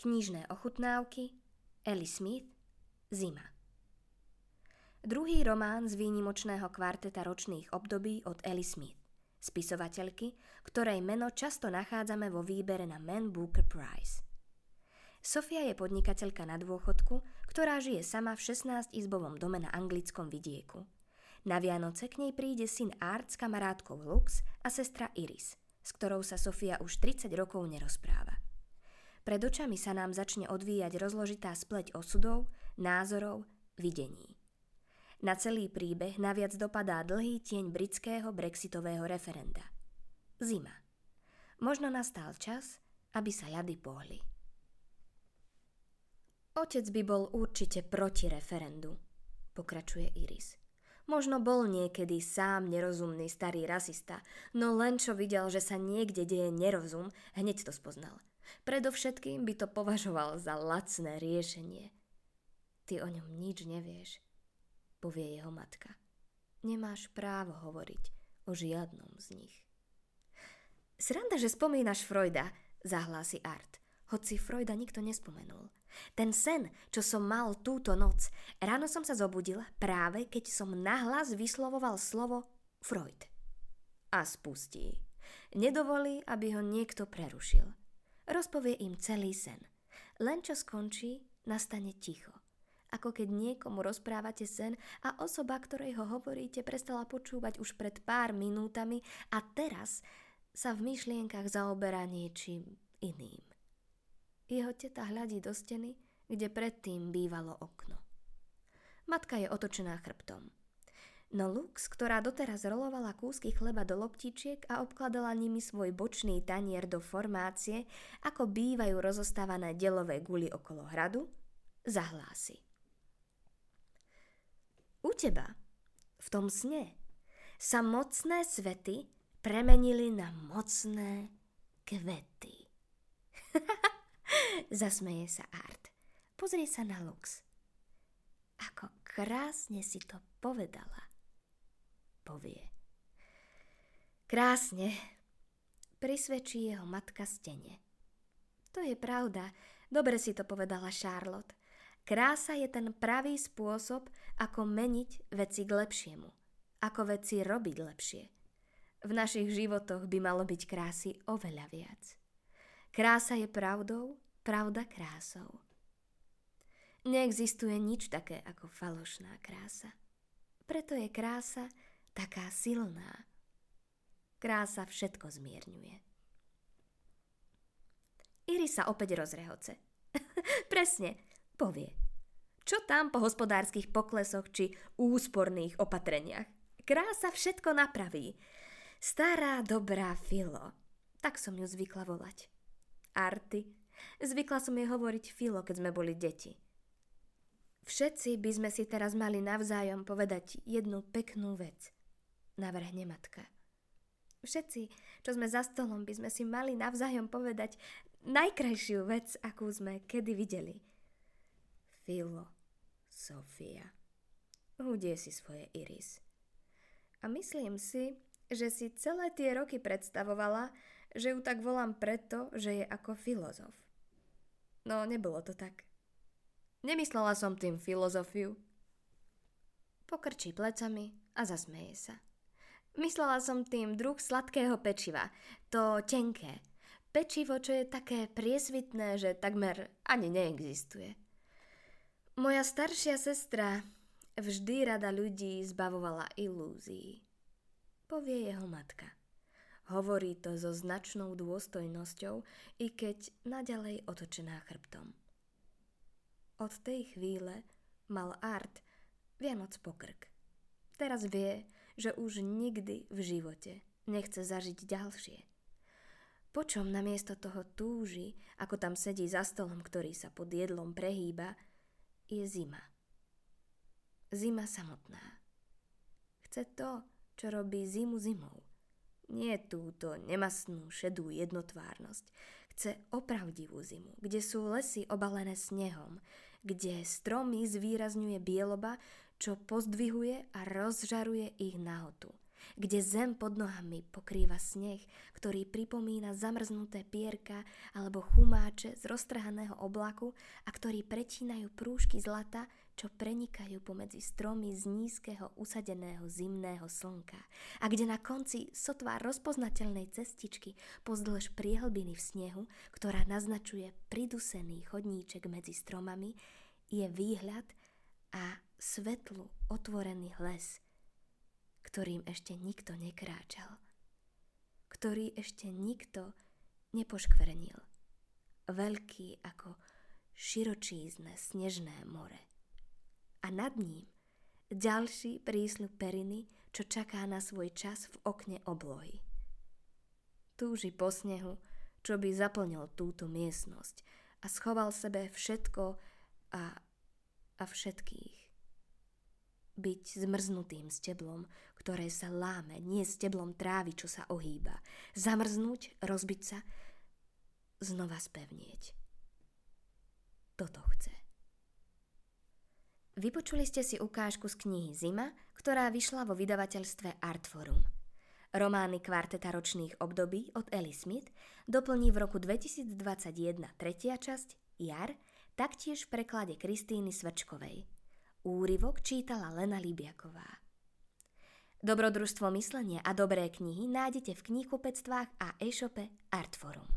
Knižné ochutnávky Ellie Smith Zima Druhý román z výnimočného kvarteta ročných období od Ellie Smith, spisovateľky, ktorej meno často nachádzame vo výbere na Man Booker Prize. Sofia je podnikateľka na dôchodku, ktorá žije sama v 16-izbovom dome na anglickom vidieku. Na Vianoce k nej príde syn Art s kamarátkou Lux a sestra Iris, s ktorou sa Sofia už 30 rokov nerozpráva. Pred očami sa nám začne odvíjať rozložitá spleť osudov, názorov, videní. Na celý príbeh naviac dopadá dlhý tieň britského brexitového referenda. Zima. Možno nastal čas, aby sa ľady pohli. Otec by bol určite proti referendu, pokračuje Iris. Možno bol niekedy sám nerozumný starý rasista, no len čo videl, že sa niekde deje nerozum, hneď to spoznal. Predovšetkým by to považoval za lacné riešenie. Ty o ňom nič nevieš, povie jeho matka. Nemáš právo hovoriť o žiadnom z nich. Sranda, že spomínaš Freuda, zahlási Art, hoci Freuda nikto nespomenul. Ten sen, čo som mal túto noc, ráno som sa zobudila práve keď som nahlas vyslovoval slovo Freud. A spustí. Nedovolí, aby ho niekto prerušil. Rozpovie im celý sen. Len čo skončí, nastane ticho ako keď niekomu rozprávate sen a osoba, ktorej ho hovoríte, prestala počúvať už pred pár minútami a teraz sa v myšlienkach zaoberá niečím iným. Jeho teta hľadí do steny, kde predtým bývalo okno. Matka je otočená chrbtom. No Lux, ktorá doteraz rolovala kúsky chleba do loptičiek a obkladala nimi svoj bočný tanier do formácie, ako bývajú rozostávané delové guly okolo hradu, zahlási. U teba, v tom sne, sa mocné svety premenili na mocné kvety. Zasmeje sa Art. Pozrie sa na Lux. Ako krásne si to povedala, povie. Krásne, prisvedčí jeho matka stene. To je pravda, dobre si to povedala Charlotte. Krása je ten pravý spôsob, ako meniť veci k lepšiemu. Ako veci robiť lepšie. V našich životoch by malo byť krásy oveľa viac. Krása je pravdou, pravda krásou. Neexistuje nič také ako falošná krása. Preto je krása taká silná. Krása všetko zmierňuje. Iri sa opäť rozrehoce. Presne, povie. Čo tam po hospodárskych poklesoch či úsporných opatreniach? Krása všetko napraví. Stará dobrá Filo. Tak som ju zvykla volať. Arty. Zvykla som jej hovoriť Filo, keď sme boli deti. Všetci by sme si teraz mali navzájom povedať jednu peknú vec. Navrhne matka. Všetci, čo sme za stolom, by sme si mali navzájom povedať najkrajšiu vec, akú sme kedy videli – Filo, Sofia. Hudie si svoje iris. A myslím si, že si celé tie roky predstavovala, že ju tak volám preto, že je ako filozof. No, nebolo to tak. Nemyslela som tým filozofiu. Pokrčí plecami a zasmeje sa. Myslela som tým druh sladkého pečiva, to tenké. Pečivo, čo je také priesvitné, že takmer ani neexistuje. Moja staršia sestra vždy rada ľudí zbavovala ilúzií. Povie jeho matka. Hovorí to so značnou dôstojnosťou, i keď naďalej otočená chrbtom. Od tej chvíle mal Art Vianoc pokrk. Teraz vie, že už nikdy v živote nechce zažiť ďalšie. Počom namiesto toho túži, ako tam sedí za stolom, ktorý sa pod jedlom prehýba, je zima. Zima samotná. Chce to, čo robí zimu zimou. Nie túto nemastnú šedú jednotvárnosť. Chce opravdivú zimu, kde sú lesy obalené snehom, kde stromy zvýrazňuje bieloba, čo pozdvihuje a rozžaruje ich nahotu. kde zem pod nohami pokrýva sneh, ktorý pripomína zamrznuté pierka alebo chumáče z roztrhaného oblaku a ktorý prečínajú prúžky zlata, čo prenikajú pomedzi stromy z nízkeho usadeného zimného slnka a kde na konci sotva rozpoznateľnej cestičky pozdĺž priehlbiny v snehu, ktorá naznačuje pridusený chodníček medzi stromami, je výhľad svetlu otvorený les – ktorým ešte nikto nekráčal, ktorý ešte nikto nepoškvernil. Veľký ako širočízne snežné more. A nad ním ďalší prísľub periny, čo čaká na svoj čas v okne oblohy. Túži po snehu, čo by zaplnil túto miestnosť a schoval sebe všetko a, a všetkých byť zmrznutým steblom, ktoré sa láme, nie steblom trávy, čo sa ohýba. Zamrznúť, rozbiť sa, znova spevnieť. Toto chce. Vypočuli ste si ukážku z knihy Zima, ktorá vyšla vo vydavateľstve Artforum. Romány kvarteta ročných období od Ellie Smith doplní v roku 2021 tretia časť Jar, taktiež v preklade Kristíny Svrčkovej. Úryvok čítala Lena Libiaková. Dobrodružstvo myslenia a dobré knihy nájdete v knihkupectvách a e-shope Artforum.